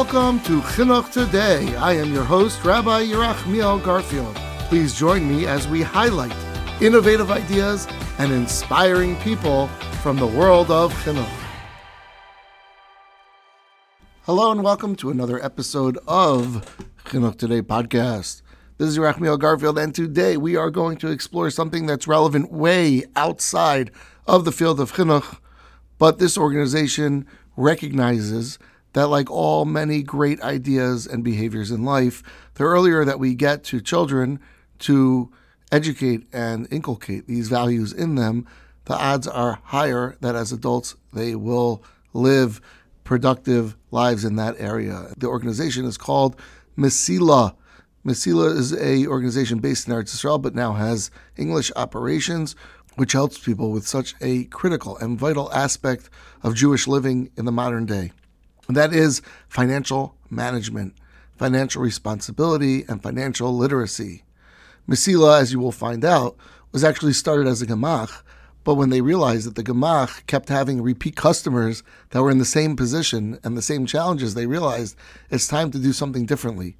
Welcome to Chinuch Today. I am your host, Rabbi Yerachmiel Garfield. Please join me as we highlight innovative ideas and inspiring people from the world of Chinuch. Hello and welcome to another episode of Chinuch Today podcast. This is Yerachmiel Garfield, and today we are going to explore something that's relevant way outside of the field of Chinuch, but this organization recognizes that, like all many great ideas and behaviors in life, the earlier that we get to children to educate and inculcate these values in them, the odds are higher that as adults they will live productive lives in that area. The organization is called Mesila. Mesila is a organization based in Eretz Israel, but now has English operations, which helps people with such a critical and vital aspect of Jewish living in the modern day. And that is financial management, financial responsibility, and financial literacy. Mesila, as you will find out, was actually started as a gemach, but when they realized that the gemach kept having repeat customers that were in the same position and the same challenges, they realized it's time to do something differently.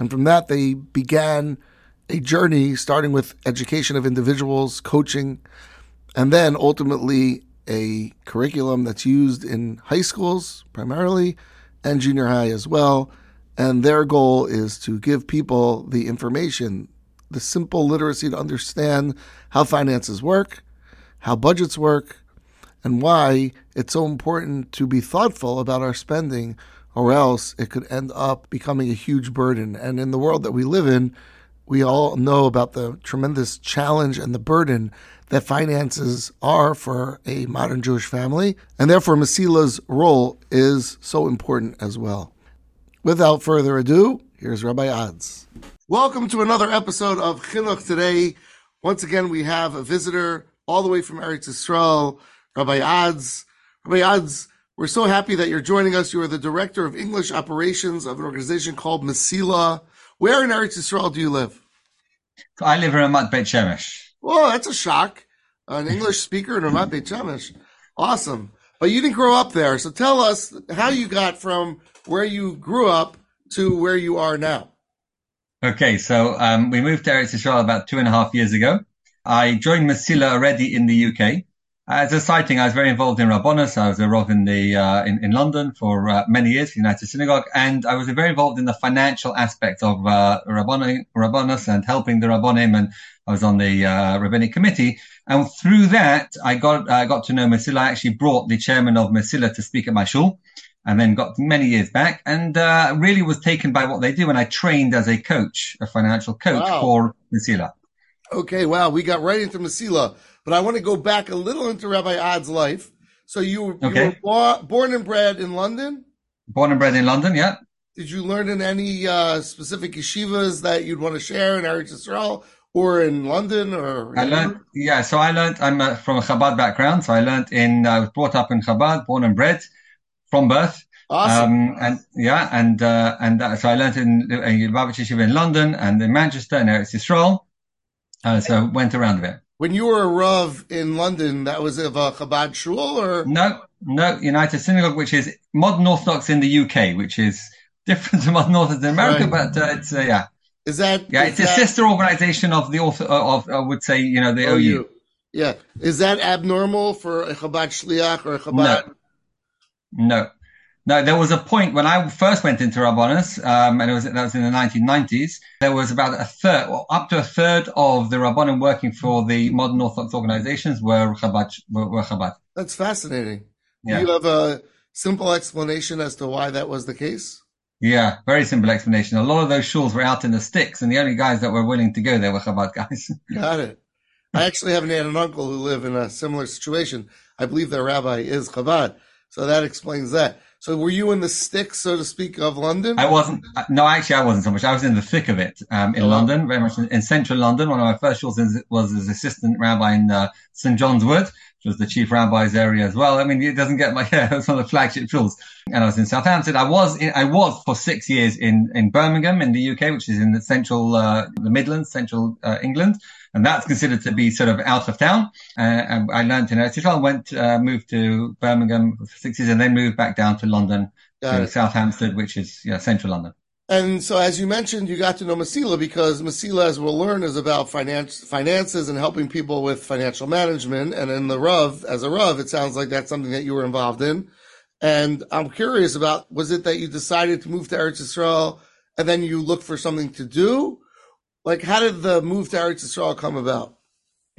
And from that, they began a journey starting with education of individuals, coaching, and then ultimately a curriculum that's used in high schools primarily and junior high as well. And their goal is to give people the information, the simple literacy to understand how finances work, how budgets work, and why it's so important to be thoughtful about our spending, or else it could end up becoming a huge burden. And in the world that we live in, we all know about the tremendous challenge and the burden that finances are for a modern Jewish family, and therefore Mesila's role is so important as well. Without further ado, here's Rabbi Odze. Welcome to another episode of Chinuch Today. Once again, we have a visitor all the way from Eretz Yisrael, Rabbi Odze. Rabbi Odze, we're so happy that you're joining us. You are the director of English operations of an organization called Mesila. Where in Eretz Yisrael do you live? I live in Ramat Beit Shemesh. Well, that's a shock. An English speaker in Ramat Beit Shemesh. Awesome. But you didn't grow up there. So tell us how you got from where you grew up to where you are now. Okay, so um, we moved to Eretz Yisrael about two and a half years ago. I joined Mesila already in the UK. As a sighting, I was very involved in Rabbonis. I was a Rav in the uh, in, in London for uh, many years, United Synagogue, and I was very involved in the financial aspect of uh, Rabbonis and helping the Rabbonim, and I was on the uh, rabbinic committee. And through that, I got I got to know Mesila. I actually brought the chairman of Mesila to speak at my shul, and then got many years back, and uh, really was taken by what they do. And I trained as a coach, a financial coach wow. for Mesila. Okay, wow, we got right into Mesila, but I want to go back a little into Rabbi Odze's life. So you, okay. you were born and bred in London? Born and bred in London, yeah. Did you learn in any uh, specific yeshivas that you'd want to share in Eretz Yisrael or in London? Or I learned, yeah. So I learned. I'm uh, from a Chabad background, so I learned in. I was brought up in Chabad, born and bred from birth. Awesome. Um, and yeah, and uh, and uh, so I learned in a Lubavitch Yeshiva in London and in Manchester and Eretz Yisrael. Uh, so went around a bit. When you were a Rav in London, that was of a Chabad shul or? No, no, United Synagogue, which is modern Orthodox in the UK, which is different to modern Orthodox in America, right. but uh, it's, uh, yeah. Is that? Yeah, it's that, a sister organization of the author, uh, of, I would say, you know, the OU. OU. Yeah. Is that abnormal for a Chabad Shliach or a Chabad? No. No. No, there was a point when I first went into Rabbonis, um, and it was that was in the 1990s. There was about a third, well, up to a third of the Rabbonim working for the modern Orthodox organizations were Chabad. Were, were Chabad. That's fascinating. Yeah. Do you have a simple explanation as to why that was the case? Yeah, very simple explanation. A lot of those shuls were out in the sticks, and the only guys that were willing to go there were Chabad guys. Got it. I actually have an aunt and uncle who live in a similar situation. I believe their rabbi is Chabad, so that explains that. So were you in the sticks, so to speak, of London? I wasn't. No, actually, I wasn't so much. I was in the thick of it um, in oh. London, very much in, in, central London. One of my first jobs was as assistant rabbi in uh, St John's Wood, was the chief rabbi's area as well. I mean, it doesn't get my yeah, it was one of the flagship schools. And I was in Southampton. I was in, I was for six years in in Birmingham in the UK, which is in the central uh, the Midlands, central uh, England and that's considered to be sort of out of town. Uh, I learned in Eretz went, uh, moved to Birmingham for six years and then moved back down to London to South Hampstead, which is yeah, central London. And so, as you mentioned, you got to know Mesila because Mesila, as we'll learn, is about finance, finances and helping people with financial management. And in the Rav, as a Rav, it sounds like that's something that you were involved in. And I'm curious about, was it that you decided to move to Eretz Yisrael and then you looked for something to do? Like, how did the move to Eretz Yisrael come about?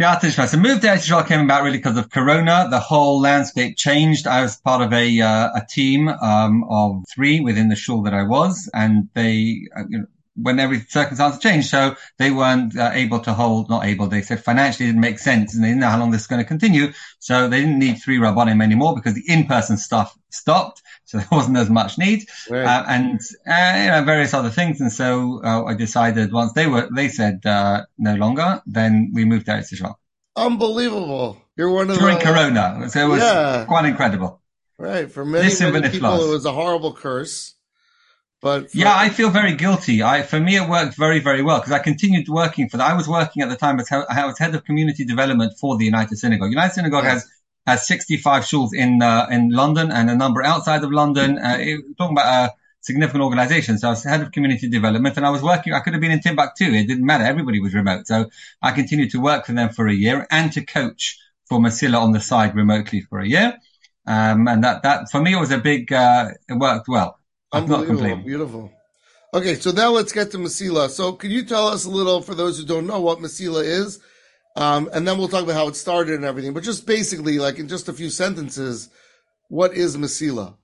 Yeah, so move to Eretz came about really because of Corona. The whole landscape changed. I was part of a uh, a team um, of three within the shul that I was, and they, uh, you know, when every circumstance changed, so they weren't uh, able to hold, not able. They said financially didn't make sense, and they didn't know how long this is going to continue. So they didn't need three rabbanim anymore because the in-person stuff stopped, so there wasn't as much need, right. uh, and uh, you know, various other things. And so uh, I decided once they were, they said uh, no longer, then we moved out to Israel. Unbelievable! You're one of during the, Corona, so it was yeah. quite incredible. Right for many, many people, it was a horrible curse. But for- yeah, I feel very guilty. I, for me, it worked very, very well because I continued working for that. I was working at the time as I was head of community development for the United Synagogue. United Synagogue has has 65 shuls in uh, in London and a number outside of London. Uh, it, talking about a significant organization. So I was head of community development and I was working, I could have been in Timbuktu. It didn't matter. Everybody was remote. So I continued to work for them for a year and to coach for Mesila on the side remotely for a year. Um, and that, that for me, was a big, uh, it worked well. Unbelievable. Beautiful. Okay, so now let's get to Mesila. So can you tell us a little, for those who don't know, what Mesila is? Um, and then we'll talk about how it started and everything. But just basically, like in just a few sentences, what is Mesila?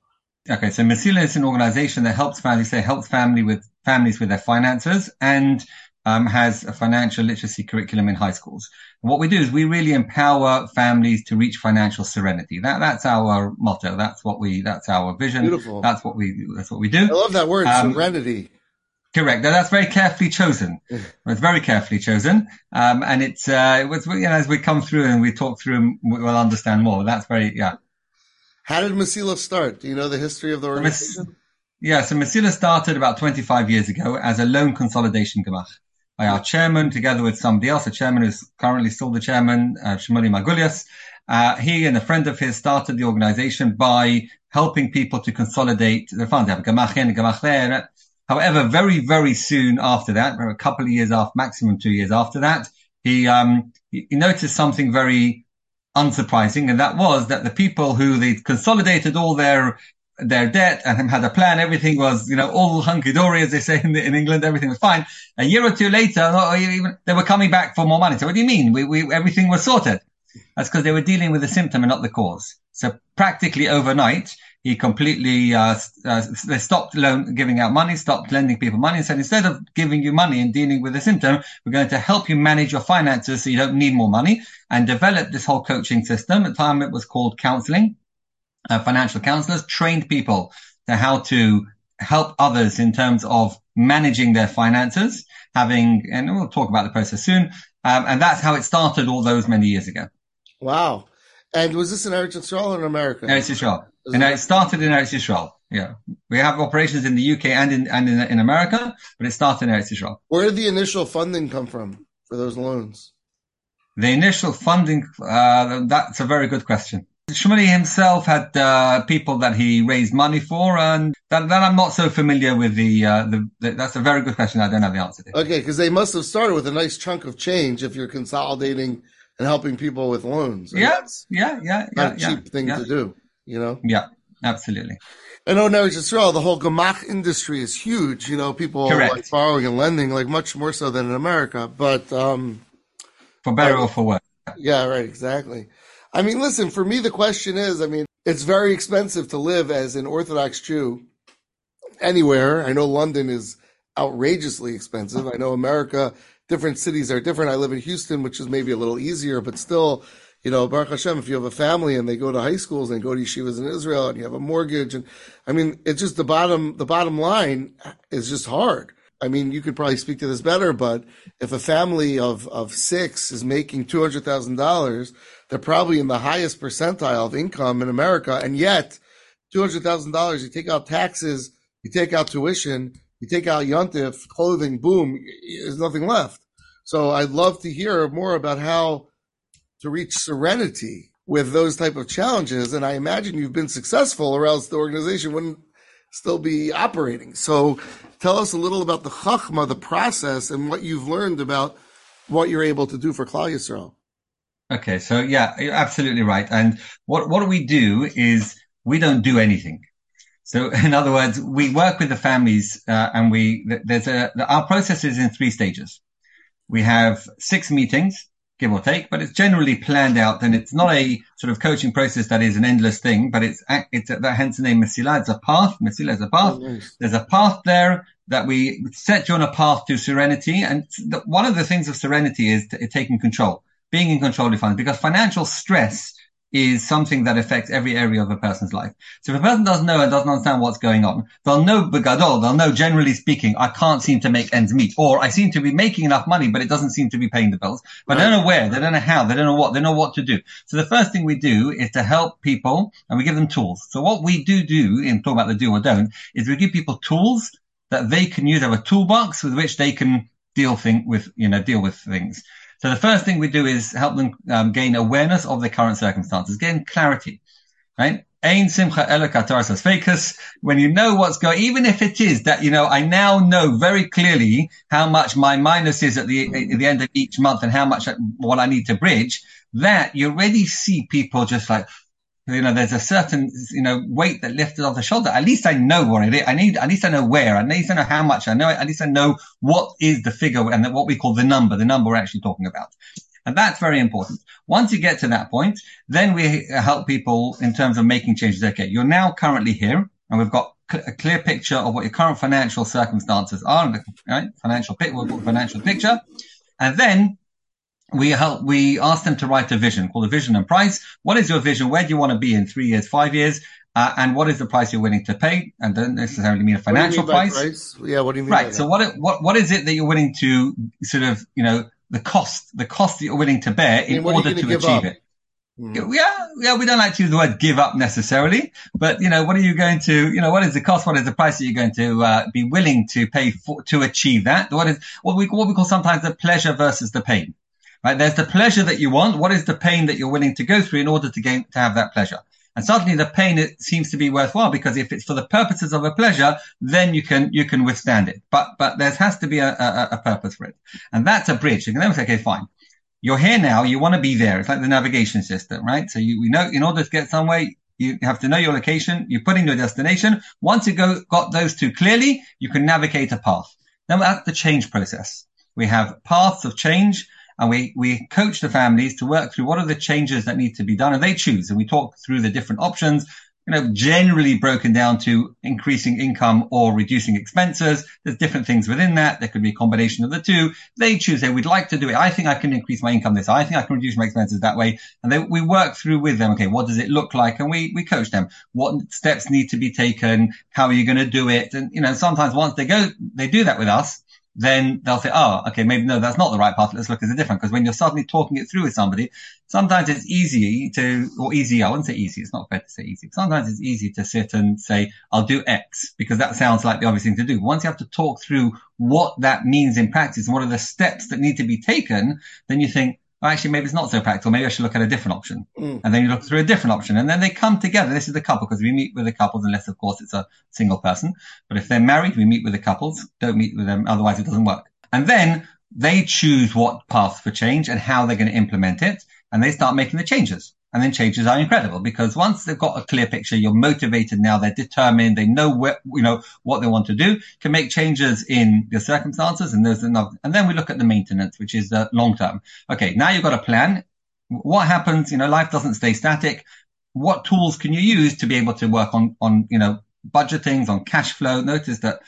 Okay, so Mesila is an organization that helps families, say helps family with families with their finances and um, has a financial literacy curriculum in high schools. And what we do is we really empower families to reach financial serenity. That that's our motto. That's what we. That's our vision. Beautiful. That's what we. That's what we do. I love that word, um, serenity. Correct. Now, that's very carefully chosen. it's very carefully chosen, um, and it's uh, it was you know as we come through and we talk through, we'll understand more. That's very yeah. How did Mesila start? Do you know the history of the organization? Yeah, so Mesila started about 25 years ago as a loan consolidation gemach by our chairman together with somebody else. The chairman is currently still the chairman, uh, Shmuley Margulies. Uh, he and a friend of his started the organization by helping people to consolidate their funds. They have a gamach in, a gamach there. However, very, very soon after that, a couple of years after, maximum two years after that, he, um, he noticed something very unsurprising, and that was that the people who they consolidated all their their debt and had a plan. Everything was, you know, all hunky dory, as they say in, the, in, England. Everything was fine. A year or two later, even, they were coming back for more money. So what do you mean? We, we, everything was sorted. That's because they were dealing with the symptom and not the cause. So practically overnight, he completely, uh, uh, they stopped loan, giving out money, stopped lending people money and said, instead of giving you money and dealing with the symptom, we're going to help you manage your finances so you don't need more money and develop this whole coaching system. At the time it was called counseling uh, financial counselors, trained people to how to help others in terms of managing their finances, having, and we'll talk about the process soon. Um, and that's how it started all those many years ago. Wow. And was this in Eretz Yisrael or in America? Eretz Yisrael. And it started in Eretz Yisrael. Yeah. We have operations in the UK and in, and in, in America, but it started in Eretz Yisrael. Where did the initial funding come from for those loans? The initial funding, uh, that's a very good question. Shmuley himself had uh, people that he raised money for, and that, that I'm not so familiar with the, uh, the, the, That's a very good question. I don't have the answer to. Okay, because they must have started with a nice chunk of change if you're consolidating and helping people with loans. Yeah, yeah, yeah, not yeah, a cheap yeah, thing yeah. to do. You know. Yeah, absolutely. I know now Israel, the whole gamach industry is huge. You know, people Correct. like borrowing and lending, like much more so than in America. But um, for better or for worse. Yeah, right, exactly. I mean, listen, for me, the question is, I mean, it's very expensive to live as an Orthodox Jew anywhere. I know London is outrageously expensive. I know America, different cities are different. I live in Houston, which is maybe a little easier, but still, you know, Baruch Hashem, if you have a family and they go to high schools and go to yeshivas in Israel and you have a mortgage and I mean, it's just the bottom, the bottom line is just hard. I mean, you could probably speak to this better, but if a family of, of six is making $200,000, they're probably in the highest percentile of income in America. And yet, $200,000, you take out taxes, you take out tuition, you take out yontif, clothing, boom, there's nothing left. So I'd love to hear more about how to reach serenity with those type of challenges. And I imagine you've been successful or else the organization wouldn't still be operating. So tell us a little about the chachma, the process, and what you've learned about what you're able to do for Klal Yisrael. Okay, so yeah, you're absolutely right. And what what we do is we don't do anything. So in other words, we work with the families, uh, and we there's a our process is in three stages. We have six meetings give or take, but it's generally planned out and it's not a sort of coaching process that is an endless thing, but it's, it's that hence the name Mesila. It's a path. Mesila is a path. Oh, nice. There's a path there that we set you on a path to serenity. And the, one of the things of serenity is t- taking control, being in control of funds because financial stress is something that affects every area of a person's life. So if a person doesn't know and doesn't understand what's going on, they'll know begadol, oh, they'll know generally speaking, I can't seem to make ends meet, or I seem to be making enough money, but it doesn't seem to be paying the bills. But right. they don't know where, they don't know how, they don't know what, they know what to do. So the first thing we do is to help people and we give them tools. So what we do do in talking about the do or don't is we give people tools that they can use, have a toolbox with which they can deal thing with, you know, deal with things. So the first thing we do is help them um, gain awareness of their current circumstances, gain clarity, right? Ain simcha fakus. When you know what's going, even if it is that, you know, I now know very clearly how much my minus is at the, at the end of each month and how much what I need to bridge, that you already see people just like, you know, there's a certain, you know, weight that lifted off the shoulder. At least I know what it is. I need, at least I know where. At least I know how much. I know, at least I know what is the figure and what we call the number, the number we're actually talking about. And that's very important. Once you get to that point, then we uh, help people in terms of making changes. Okay. You're now currently here and we've got a clear picture of what your current financial circumstances are, right? Financial, financial picture. And then we help, we ask them to write a vision called a vision and price. What is your vision? Where do you want to be in three years, five years? Uh, and what is the price you're willing to pay? And don't necessarily mean a financial mean price. price. Yeah. What do you mean? Right. So what, what, what is it that you're willing to sort of, you know, the cost, the cost that you're willing to bear in order to achieve up? it? Mm. Yeah, yeah, we don't like to use the word give up necessarily, but you know, what are you going to, you know, what is the cost? What is the price that you're going to uh, be willing to pay for, to achieve that? What is what we what we call sometimes the pleasure versus the pain. Right? There's the pleasure that you want. What is the pain that you're willing to go through in order to gain, to have that pleasure? And suddenly the pain it seems to be worthwhile because if it's for the purposes of a pleasure, then you can you can withstand it. But but there has to be a, a, a purpose for it, and that's a bridge. You can then say, okay, fine. You're here now. You want to be there. It's like the navigation system, right? So you we know in order to get somewhere, you have to know your location. You put in your destination. Once you go got those two clearly, you can navigate a path. Then that's the change process. We have paths of change and we, we coach the families to work through what are the changes that need to be done and they choose and we talk through the different options you know, generally broken down to increasing income or reducing expenses. There's different things within that. There could be a combination of the two. They choose, they would like to do it. I think I can increase my income this. I think I can reduce my expenses that way. And then we work through with them. Okay. What does it look like? And we, we coach them. What steps need to be taken? How are you going to do it? And, you know, sometimes once they go, they do that with us then they'll say, oh, okay, maybe no, that's not the right path. Let's look at a different. Because when you're suddenly talking it through with somebody, sometimes it's easy to, or easy, I wouldn't say easy. It's not fair to say easy. Sometimes it's easy to sit and say, I'll do X because that sounds like the obvious thing to do. Once you have to talk through what that means in practice and what are the steps that need to be taken, then you think, oh, actually, maybe it's not so practical. Maybe I should look at a different option. Mm. And then you look through a different option. And then they come together. This is the couple because we meet with the couples unless, of course, it's a single person. But if they're married, we meet with the couples. Don't meet with them. Otherwise, it doesn't work. And then they choose what path for change and how they're going to implement it. And they start making the changes. And then changes are incredible because once they've got a clear picture, you're motivated now, they're determined, they know where, you know, what they want to do, can make changes in your circumstances. And there's another, and then we look at the maintenance, which is the long term. Okay. Now you've got a plan. What happens? You know, life doesn't stay static. What tools can you use to be able to work on, on, you know, budgetings, on cash flow? Notice that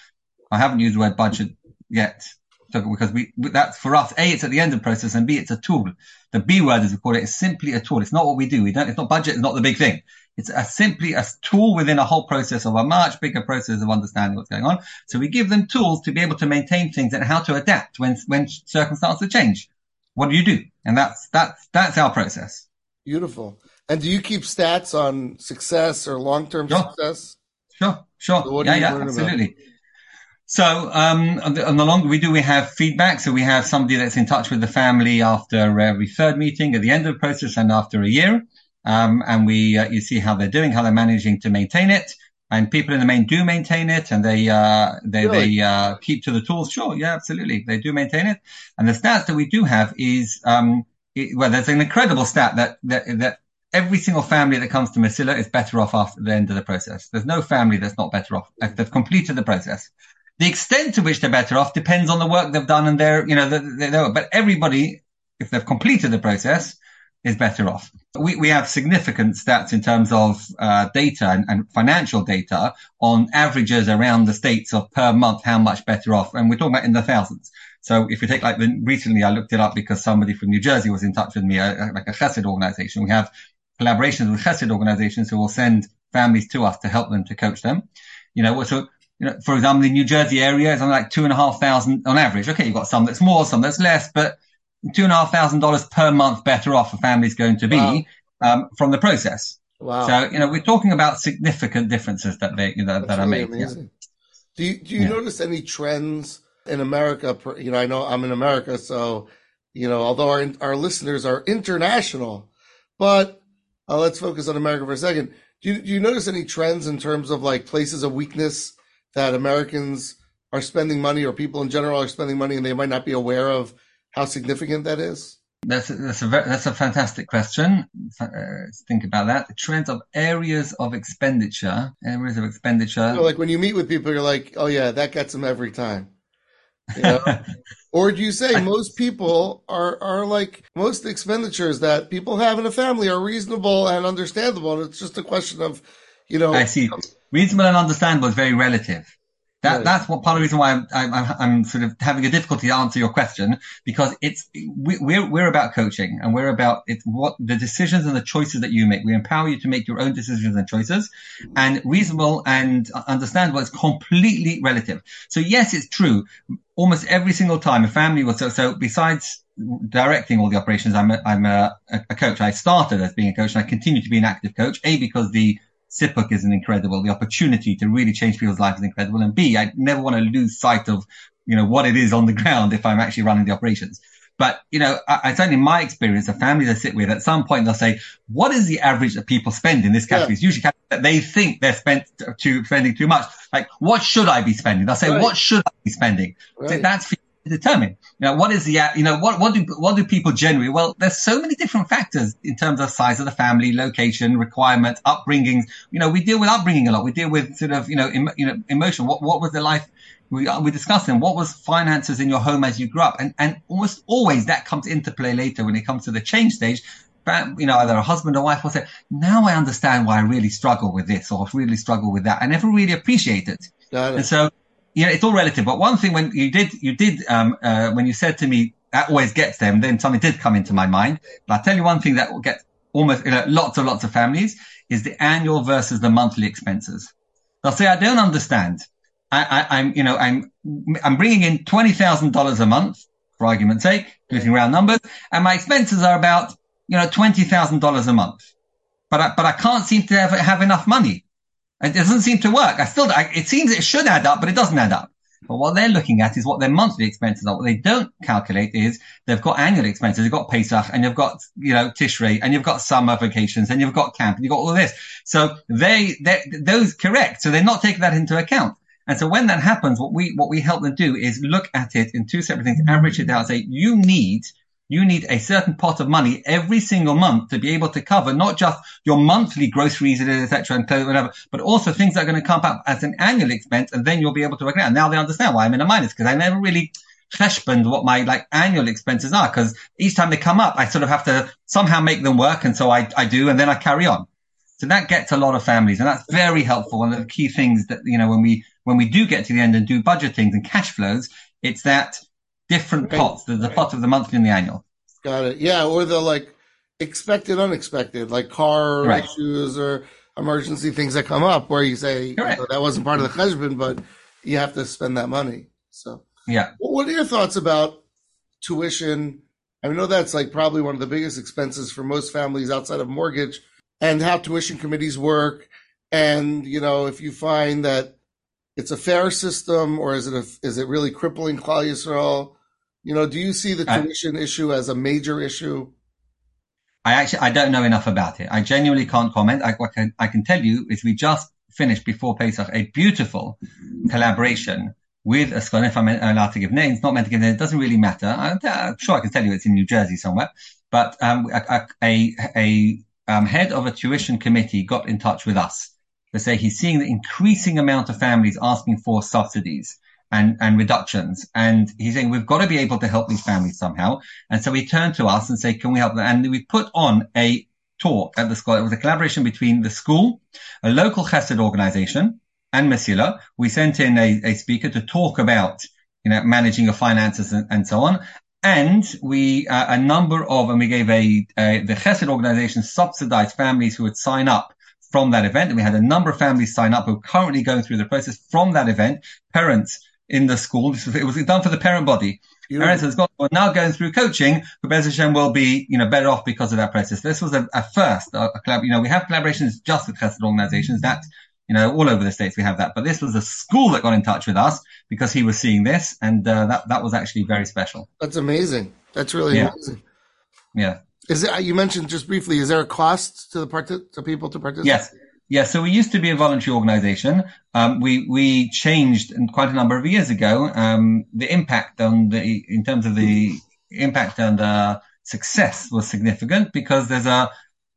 I haven't used the word budget yet because we that's for us. A, it's at the end of the process, and B, it's a tool. The B word, as we call it, is simply a tool. It's not what we do. We don't. It's not budget. It's not the big thing. It's a, simply a tool within a whole process of a much bigger process of understanding what's going on. So we give them tools to be able to maintain things and how to adapt when when circumstances change. What do you do? And that's that's that's our process. Beautiful. And do you keep stats on success or long term sure. success? Sure, sure. So yeah, yeah, absolutely. About? So, um, on the, on the longer we do, we have feedback. So we have somebody that's in touch with the family after every third meeting at the end of the process and after a year. Um, and we, uh, you see how they're doing, how they're managing to maintain it. and people in the main do maintain it and they uh, they really? they uh, keep to the tools. Sure, yeah, absolutely, they do maintain it. And the stats that we do have is um, it, well, there's an incredible stat that that that every single family that comes to Mesila is better off after the end of the process. There's no family that's not better off if they've completed the process. The extent to which they're better off depends on the work they've done and their, you know, but everybody, if they've completed the process, is better off. We, we have significant stats in terms of uh, data and, and, financial data on averages around the states of per month how much better off, and we're talking about in the thousands. So if you take like the, recently, I looked it up because somebody from New Jersey was in touch with me, uh, like a Chesed organization. We have collaborations with Chesed organizations who will send families to us to help them to coach them. You know, so you know, for example, the New Jersey area is on like two and a half thousand on average. Okay, you've got some that's more, some that's less, but two and a half thousand dollars per month better off a family is going to be wow. um, from the process. Wow. So, you know, we're talking about significant differences that they, you know, that really are made. Amazing. Yeah. Do you, do you yeah. notice any trends in America? You know, I know I'm in America, so, you know, although our, our listeners are international, but uh, let's focus on America for a second. Do you, do you notice any trends in terms of like places of weakness that Americans are spending money or people in general are spending money and they might not be aware of how significant that is? That's a, that's a that's a fantastic question. Uh, think about that. The trends of areas of expenditure, areas of expenditure. like when you meet with people, you're like, "Oh yeah, that gets them every time." You know? or do you say most people are are like most expenditures that people have in a family are reasonable and understandable, and it's just a question of, you know. I see. Reasonable and understandable is very relative. That, right. That's what part of the reason why I'm, I'm, I'm, sort of having a difficulty to answer your question because it's, we, are we're, we're about coaching and we're about it's what the decisions and the choices that you make. We empower you to make your own decisions and choices and reasonable and understandable is completely relative. So yes, it's true. Almost every single time a family will, so, so besides directing all the operations, I'm a, I'm a, a coach. I started as being a coach and I continue to be an active coach. A, because the SIPC is an incredible. The opportunity to really change people's lives is incredible. And B, I never want to lose sight of, you know, what it is on the ground if I'm actually running the operations. But, you know, I, I certainly in my experience, the families I sit with, at some point they'll say, what is the average that people spend in this category? Yeah. It's usually that they think they're spent to spending too much. Like, what should I be spending? They'll say, right. what should I be spending? Right. So that's determine. You know, what is the, you know, what, what do, what do people generally? Well, there's so many different factors in terms of size of the family, location, requirements, upbringings. You know, we deal with upbringing a lot. We deal with sort of, you know, em, you know, emotion. What, what was the life? We, uh, we discussed them. What was finances in your home as you grew up? And, and almost always that comes into play later when it comes to the change stage. But, you know, either a husband or wife will say, now I understand why I really struggle with this or really struggle with that. I never really appreciate it. And so you know, it's all relative. But one thing when you did, you did, um, uh, when you said to me, that always gets them, then something did come into my mind. But I'll tell you one thing that will get almost, you know, lots and lots of families is the annual versus the monthly expenses. They'll say, I don't understand. I, am you know, I'm, I'm bringing in $20,000 a month for argument's sake, using round numbers, and my expenses are about, you know, $20,000 a month. But I, but I can't seem to have, have enough money. It doesn't seem to work. I still, it seems it should add up, but it doesn't add up. But what they're looking at is what their monthly expenses are. What they don't calculate is they've got annual expenses. They've got Pesach and you've got, you know, Tishrei and you've got summer vacations and you've got camp and you've got all of this. So they, they, those correct. So they're not taking that into account. And so when that happens, what we, what we help them do is look at it in two separate things, average it out, say you need you need a certain pot of money every single month to be able to cover not just your monthly groceries, etc., and clothes, whatever, but also things that are going to come up as an annual expense, and then you'll be able to work it out. Now they understand why I'm in a minus because I never really cheshboned what my like annual expenses are because each time they come up, I sort of have to somehow make them work, and so I, I do, and then I carry on. So that gets a lot of families, and that's very helpful. One of the key things that you know when we when we do get to the end and do budgetings and cash flows, it's that different pots, the, the pot of the monthly and the annual. Got it. Yeah, or the like expected, unexpected, like car right. issues or emergency things that come up where you say that wasn't part of the husband, but you have to spend that money. So yeah. what are your thoughts about tuition? I know that's like probably one of the biggest expenses for most families outside of mortgage and how tuition committees work. And, you know, if you find that it's a fair system or is it a, is it really crippling Klal Yisrael? You know, do you see the tuition I, issue as a major issue? I actually I don't know enough about it. I genuinely can't comment. I, what I, I can tell you is we just finished before Pesach a beautiful collaboration with a scholar. If I'm allowed to give names, not meant to give names, it doesn't really matter. I'm, I'm sure I can tell you it's in New Jersey somewhere. But um, a, a, a um, head of a tuition committee got in touch with us to say he's seeing the increasing amount of families asking for subsidies and, and reductions. And he's saying we've got to be able to help these families somehow. And so he turned to us and said, can we help them? And we put on a talk at the school. It was a collaboration between the school, a local chesed organization, and Mesila. We sent in a, a speaker to talk about, you know, managing your finances and, and so on. And we, uh, a number of, and we gave a, a, the Chesed organization subsidized families who would sign up from that event. And we had a number of families sign up who are currently going through the process from that event. Parents in the school. it was done for the parent body. Parents has got, are now going through coaching, but Bez Hashem will be, you know, better off because of that process. This was a, a first, a, a collab, you know, we have collaborations just with Chesed organizations that, you know, all over the states we have that, but this was a school that got in touch with us because he was seeing this and, uh, that, that was actually very special. That's amazing. That's really yeah. amazing. Yeah. Is it, you mentioned just briefly, is there a cost to the part to people to participate? Yes. Yeah, so we used to be a voluntary organization. Um, we, we changed quite a number of years ago, um, the impact on the, in terms of the impact and, the success was significant because there's a,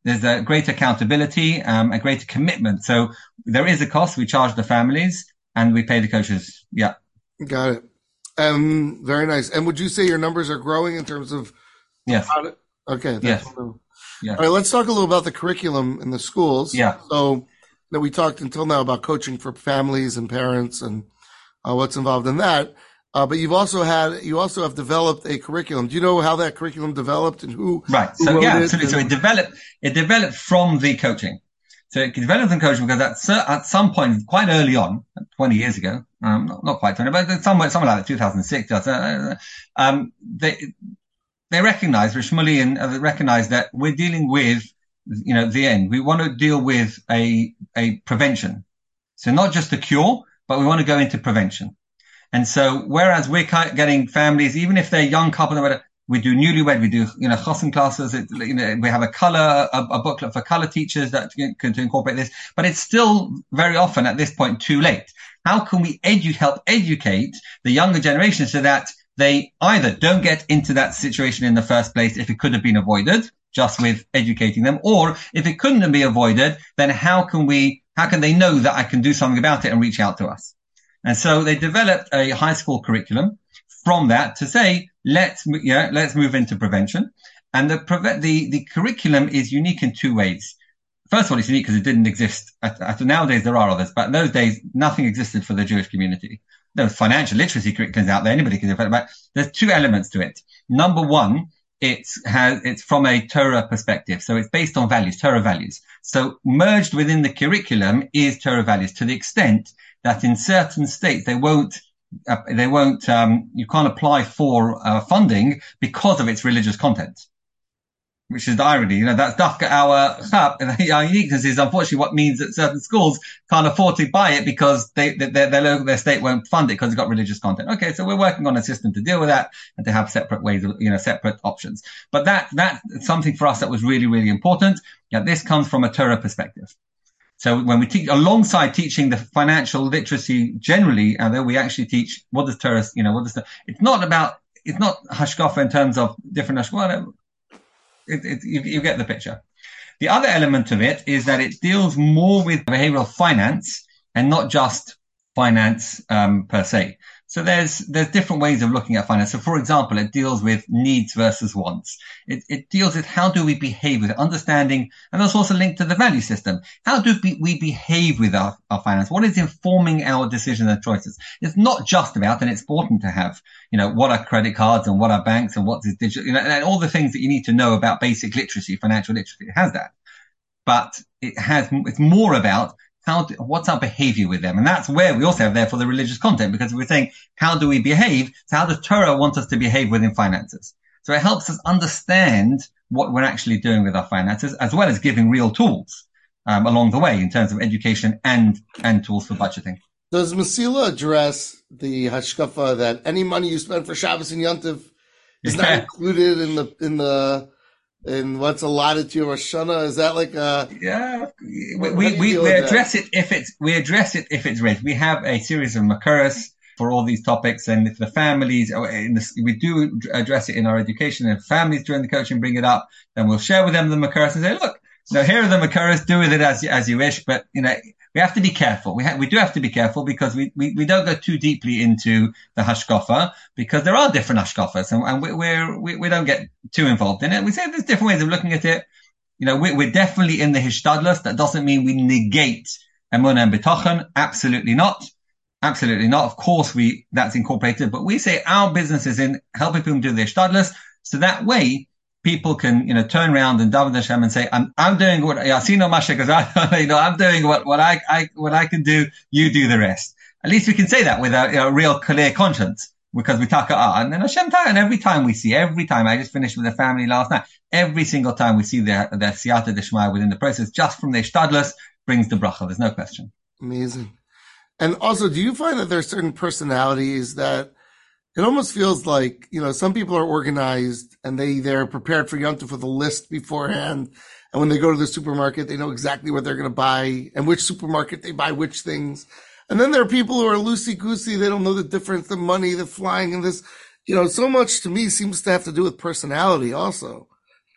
there's a great accountability, um, a greater commitment. So there is a cost. We charge the families and we pay the coaches. Yeah. Got it. Um, very nice. And would you say your numbers are growing in terms of? Yes. okay. yes. Yeah. All right, let's talk a little about the curriculum in the schools. Yeah. So, that we talked until now about coaching for families and parents and uh, what's involved in that. Uh, but you've also had, you also have developed a curriculum. Do you know how that curriculum developed and who? Right. Who so yeah, it absolutely. So it developed, it developed from the coaching. So it developed from coaching because at, at some point, quite early on, 20 years ago, um, not, not quite 20, but somewhere, somewhere like 2006, uh, um, they, they recognize, Rishmuli and uh, recognize that we're dealing with, you know, the end. We want to deal with a, a prevention. So not just a cure, but we want to go into prevention. And so, whereas we're getting families, even if they're young couple, we do newlywed, we do, you know, chosin classes, it, you know, we have a kallah, a, a, booklet for kallah teachers that can to incorporate this, but it's still very often at this point too late. How can we edu- help educate the younger generation so that they either don't get into that situation in the first place if it could have been avoided just with educating them, or if it couldn't be avoided, then how can we, how can they know that I can do something about it and reach out to us? And so they developed a high school curriculum from that to say, let's, yeah, let's move into prevention. And the, the, the curriculum is unique in two ways. First of all, it's unique because it didn't exist. At, at, nowadays, there are others, but in those days, nothing existed for the Jewish community there's financial literacy curriculums out there. Anybody can it, but there's two elements to it. Number one, it's has, it's from a Torah perspective. So it's based on values, Torah values. So merged within the curriculum is Torah values to the extent that in certain states they won't uh, they won't, um, you can't apply for uh, funding because of its religious content which is the irony. You know, that's Dafka our our uniqueness is unfortunately what means that certain schools can't afford to buy it because they, their, their local, their state won't fund it because it's got religious content. Okay. So we're working on a system to deal with that and to have separate ways of, you know, separate options. But that, that's something for us that was really, really important. Yeah. This comes from a Torah perspective. So when we teach alongside teaching the financial literacy generally, and then we actually teach what does Torah, you know, what does the, it's not about, it's not hashkafa in terms of different hashkafa it, it, you, you get the picture. The other element of it is that it deals more with behavioral finance and not just finance um, per se. So there's there's different ways of looking at finance. So for example, it deals with needs versus wants. It, it deals with how do we behave with it, understanding, and that's also linked to the value system. How do we, we behave with our, our finance? What is informing our decisions and choices? It's not just about, and it's important to have, you know, what are credit cards and what are banks and what is digital, you know, and all the things that you need to know about basic literacy, financial literacy. It has that, but it has it's more about how do, what's our behavior with them? And that's where we also have therefore the religious content because we're saying, how do we behave? So how does Torah want us to behave within finances? So it helps us understand what we're actually doing with our finances as well as giving real tools um, along the way in terms of education and, and tools for budgeting. Does Mesila address the hashkafa that any money you spend for Shabbos and Yontif is not included in the, in the, and what's allotted to your Hashanah? Is that like a yeah? We we, we, we address that? it if it's we address it if it's raised. We have a series of makaras for all these topics, and if the families oh, the, we do address it in our education. If families during the coaching bring it up, then we'll share with them the makaras and say, look, now here are the makaras. Do with it as as you wish, but you know we have to be careful. We, ha- we do have to be careful because we, we, we don't go too deeply into the hashkafa because there are different hashkafas and, and we, we're, we, we don't get too involved in it. We say there's different ways of looking at it. You know, we, we're definitely in the hishtadlus. That doesn't mean we negate emunah and betochen. Absolutely not. Absolutely not. Of course, we that's incorporated, but we say our business is in helping people do the hishtadlus. So that way, people can, you know, turn around and daven Hashem and say, I'm, I'm doing what, I, you know, I'm doing what, what I, I, what I can do. You do the rest. At least we can say that with a, real clear conscience because we talk ah, and then Hashem and every time we see, every time I just finished with the family last night, every single time we see the, the siyata deshmaya within the process, just from the shtadlus brings the bracha. There's no question. Amazing. And also, do you find that there are certain personalities that it almost feels like, you know, some people are organized and they, they're prepared for Yontif with a list beforehand. And when they go to the supermarket, they know exactly what they're going to buy and which supermarket they buy which things. And then there are people who are loosey goosey. They don't know the difference, the money, the flying and this, you know, so much to me seems to have to do with personality also.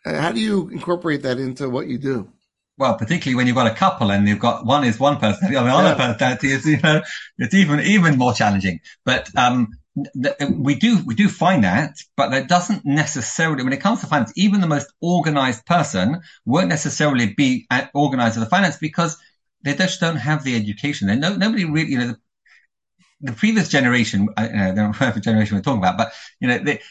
Uh, how do you incorporate that into what you do? well, particularly when you've got a couple and you've got one is one person, the other yeah. personality is, you know, it's even, even more challenging. But, um, Uh, we do we do find that, but that doesn't necessarily. When it comes to finance, even the most organized person won't necessarily be organized with the finance because they just don't have the education. They no nobody really, you know, the, the previous generation. I, I don't know what generation we're talking about, but you know, they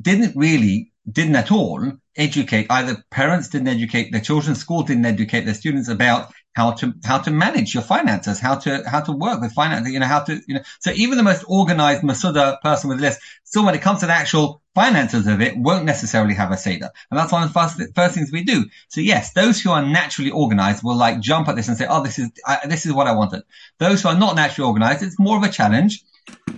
didn't really didn't at all educate either parents didn't educate their children school didn't educate their students about how to how to manage your finances, how to how to work with finance, you know, how to you know. So even the most organized Masuda person with a list, still when it comes to the actual finances of it, won't necessarily have a seder, and that's one of the first, first things we do. So yes, those who are naturally organized will like jump at this and say, "Oh, this is I, this is what I wanted." Those who are not naturally organized, it's more of a challenge.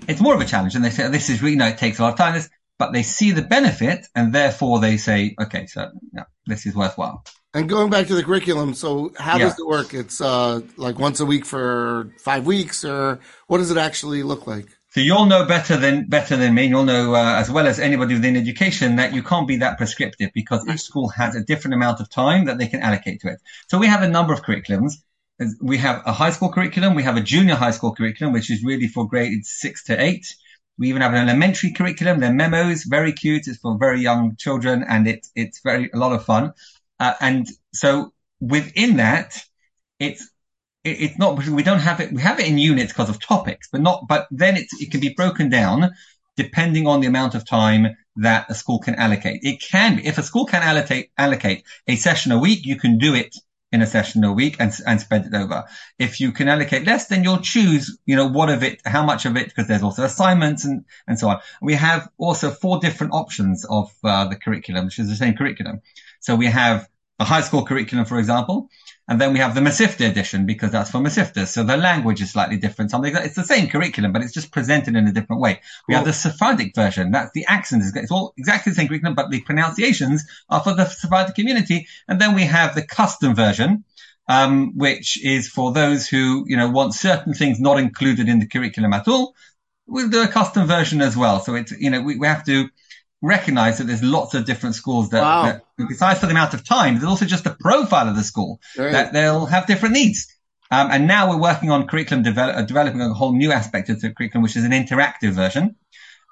It's more of a challenge, and they say, "This is really, you know, it takes a lot of time." This, but they see the benefit, and therefore they say, "Okay, so yeah, this is worthwhile." And going back to the curriculum, so how yeah. does it work? It's uh, like once a week for five weeks, or what does it actually look like? So you'll know better than better than me. You'll know uh, as well as anybody within education that you can't be that prescriptive because each school has a different amount of time that they can allocate to it. So we have a number of curriculums. We have a high school curriculum. We have a junior high school curriculum, which is really for grades six to eight. We even have an elementary curriculum. They're memos, very cute. It's for very young children, and it's it's very a lot of fun. Uh, and so within that, it's it's not we don't have it we have it in units because of topics but not but then it's, it can be broken down depending on the amount of time that a school can allocate. It can if a school can allocate allocate a session a week you can do it in a session a week and, and spread it over. If you can allocate less then you'll choose you know what of it how much of it because there's also assignments and and so on. We have also four different options of uh, the curriculum which is the same curriculum so we have a high school curriculum, for example, and then we have the Mesivta edition because that's for Mesivtas. So the language is slightly different. Something it's the same curriculum, but it's just presented in a different way. We have the Sephardic version. That's the accents. It's all exactly the same curriculum, but the pronunciations are for the Sephardic community. And then we have the custom version, um, which is for those who, you know, want certain things not included in the curriculum at all. We'll do a custom version as well. So it's, you know, we, we have to, recognize that there's lots of different schools that, wow. that, besides for the amount of time, there's also just the profile of the school right. that they'll have different needs. Um, and now we're working on curriculum develop, uh, developing a whole new aspect of the curriculum, which is an interactive version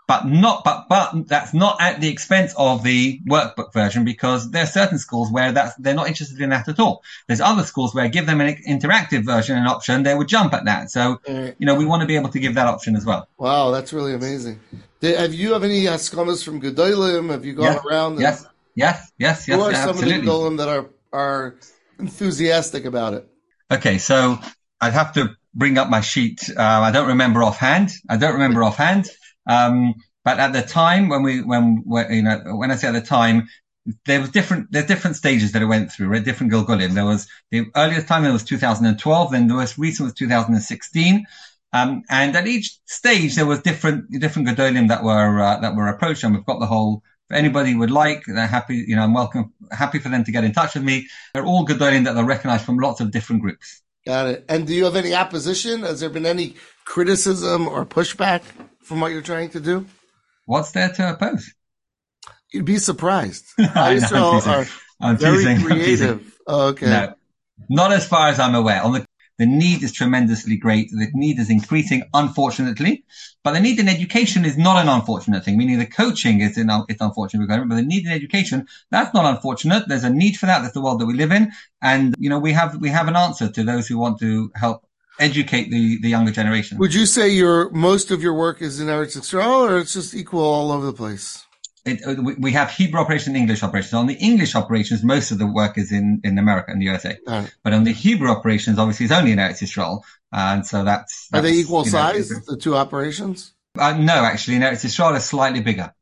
but not, but, but that's not at the expense of the workbook version because there are certain schools where that's, they're not interested in that at all. There's other schools where give them an interactive version, an option, they would jump at that. So, you know, we want to be able to give that option as well. Wow, that's really amazing. Did, have you have any uh, from Gedolim? Have you gone yes, around? Yes, yes, yes, yes. Who are some of the Gedolim that are, are enthusiastic about it? Okay, so I'd have to bring up my sheet. Uh, I don't remember offhand. I don't remember offhand. Um, but at the time when we, when, you know, when I say at the time, there was different, there's different stages that it went through, right? Different Gilgulim. There was the earliest time, there was 2012, then the most recent was 2016. Um, and at each stage, there was different, different Gedolim that were, uh, that were approached. And we've got the whole if anybody would like, they're happy, you know, I'm welcome, happy for them to get in touch with me. They're all Gedolim that they're recognized from lots of different groups. Got it. And do you have any opposition? Has there been any criticism or pushback from what you're trying to do? What's there to oppose? You'd be surprised. I know, Israel I'm teasing. are I'm very teasing. creative. Oh, okay. No, not as far as I'm aware. On the the need is tremendously great. The need is increasing, unfortunately, but the need in education is not an unfortunate thing. Meaning the coaching is in, it's unfortunate, but the need in education that's not unfortunate. There's a need for that. That's the world that we live in, and you know we have we have an answer to those who want to help educate the the younger generation. Would you say your most of your work is in Eretz Yisrael, or oh, it's just equal all over the place? It, uh, we- have Hebrew operations and English operations. On the English operations, most of the work is in, in America and the USA. But on the Hebrew operations, obviously, it's only in Eretz Yisrael. And so that's, Are they equal you know, size, the two operations? Uh, no, actually, in Eretz Yisrael is slightly bigger.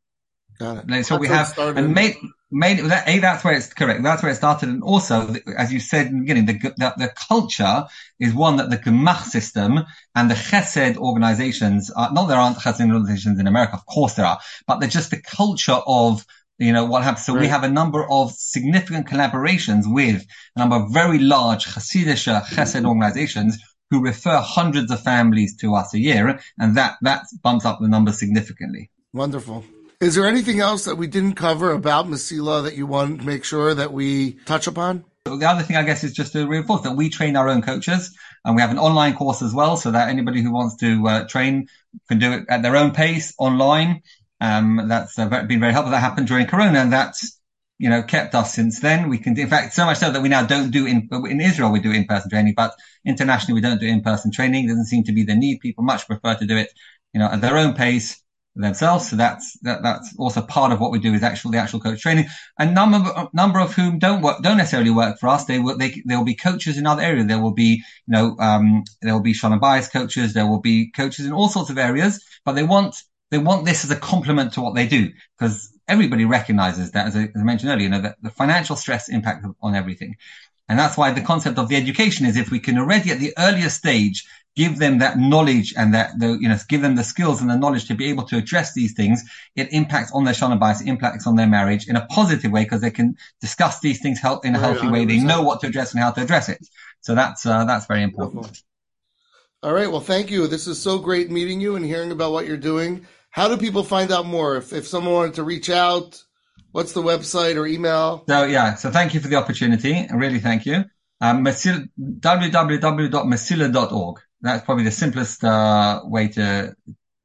Got it. So we That's it have, and made, made, that, A, that's where it's correct. That's where it started. And also, as you said in the beginning, the, the, the culture is one that the Gemach system and the Chesed organizations are, not there aren't Chesed organizations in America, of course there are, but they're just the culture of, you know, what happens. So we have a number of significant collaborations with a number of very large Hasidic Chesed organizations who refer hundreds of families to us a year. And that, that bumps up the numbers significantly. Wonderful. Is there anything else that we didn't cover about Mesila that you want to make sure that we touch upon? The other thing, I guess, is just to reinforce that we train our own coaches and we have an online course as well so that anybody who wants to uh, train can do it at their own pace online. Um, that's uh, been very helpful. That happened during Corona and that's, you know, kept us since then. We can, in fact, so much so that we now don't do in, in Israel, we do in-person training, but internationally we don't do in-person training. Doesn't seem to be the need. People much prefer to do it, you know, at their own pace themselves. So that's, that, that's also part of what we do is actual, the actual coach training. And number, of- number of whom don't work, don't necessarily work for us. They will, they, there will be coaches in other areas. There will be, you know, um, there will be Shalom Bayis coaches. There will be coaches in all sorts of areas, but they want, they want this as a complement to what they do because everybody recognizes that, as I, as I mentioned earlier, you know, that the financial stress impact on everything. And that's why the concept of the education is if we can already at the earlier stage give them that knowledge and that the, you know, give them the skills and the knowledge to be able to address these things, it impacts on their Shalom Bayis, it impacts on their marriage in a positive way because they can discuss these things help in a Right, healthy way. They know what to address and how to address it. So that's, uh, that's very important. All right. Well, thank you. This is so great meeting you and hearing about what you're doing. How do people find out more? If, if someone wanted to reach out, what's the website or email? So yeah, so thank you for the opportunity. Really thank you. Um, www.mesila.org. That's probably the simplest uh, way to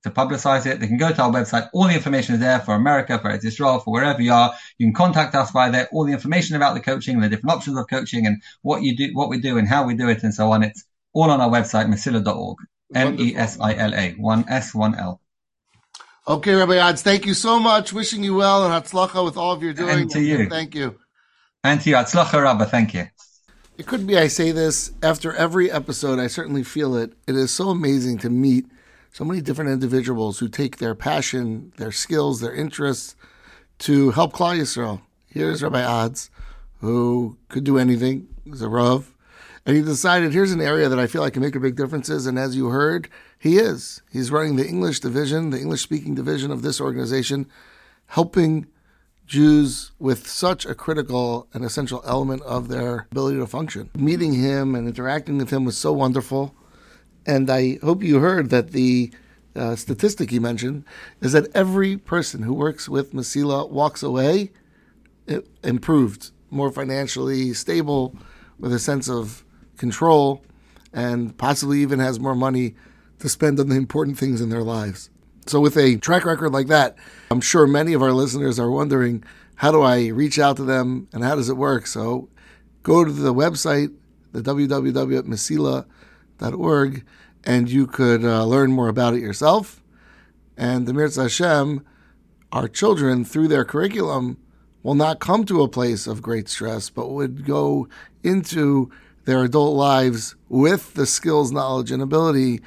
to publicize it. They can go to our website. All the information is there for America, for Israel, for wherever you are. You can contact us via there. All the information about the coaching, the different options of coaching, and what you do, what we do, and how we do it, and so on. It's all on our website, mesila.org. M E S I L A. One S, one L. Okay, Rabbi Odze, thank you so much. Wishing you well and Hatzlacha with all of your doing. And to you. Thank you. And to you, Hatzlacha Rabba. Thank you. It could be I say this after every episode. I certainly feel it. It is so amazing to meet so many different individuals who take their passion, their skills, their interests to help Klal Yisrael. Here's Rabbi Odze, who could do anything. He's a Rav. And he decided, here's an area that I feel I can make a big differences. And as you heard, he is. He's running the English division, the English speaking division of this organization, helping Jews with such a critical and essential element of their ability to function. Meeting him and interacting with him was so wonderful. And I hope you heard that the uh, statistic he mentioned is that every person who works with Mesila walks away i- improved, more financially stable, with a sense of control, and possibly even has more money to spend on the important things in their lives. So, with a track record like that, I'm sure many of our listeners are wondering how do I reach out to them and how does it work? So, go to the website, the www.mesila.org, and you could uh, learn more about it yourself. And the Mirza Hashem, our children, through their curriculum, will not come to a place of great stress, but would go into their adult lives with the skills, knowledge, and ability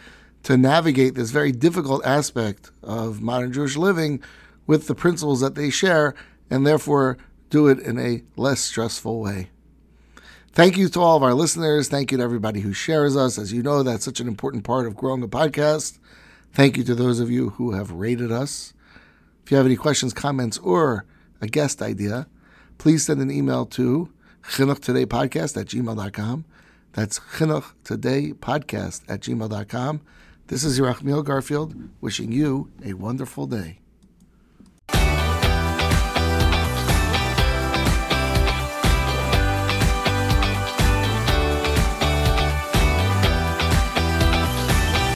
to navigate this very difficult aspect of modern Jewish living with the principles that they share, and therefore do it in a less stressful way. Thank you to all of our listeners. Thank you to everybody who shares us. As you know, that's such an important part of growing a podcast. Thank you to those of you who have rated us. If you have any questions, comments, or a guest idea, please send an email to chinuchtodaypodcast at gmail.com. That's chinuchtodaypodcast at gmail.com. This is Yerachmiel Garfield wishing you a wonderful day.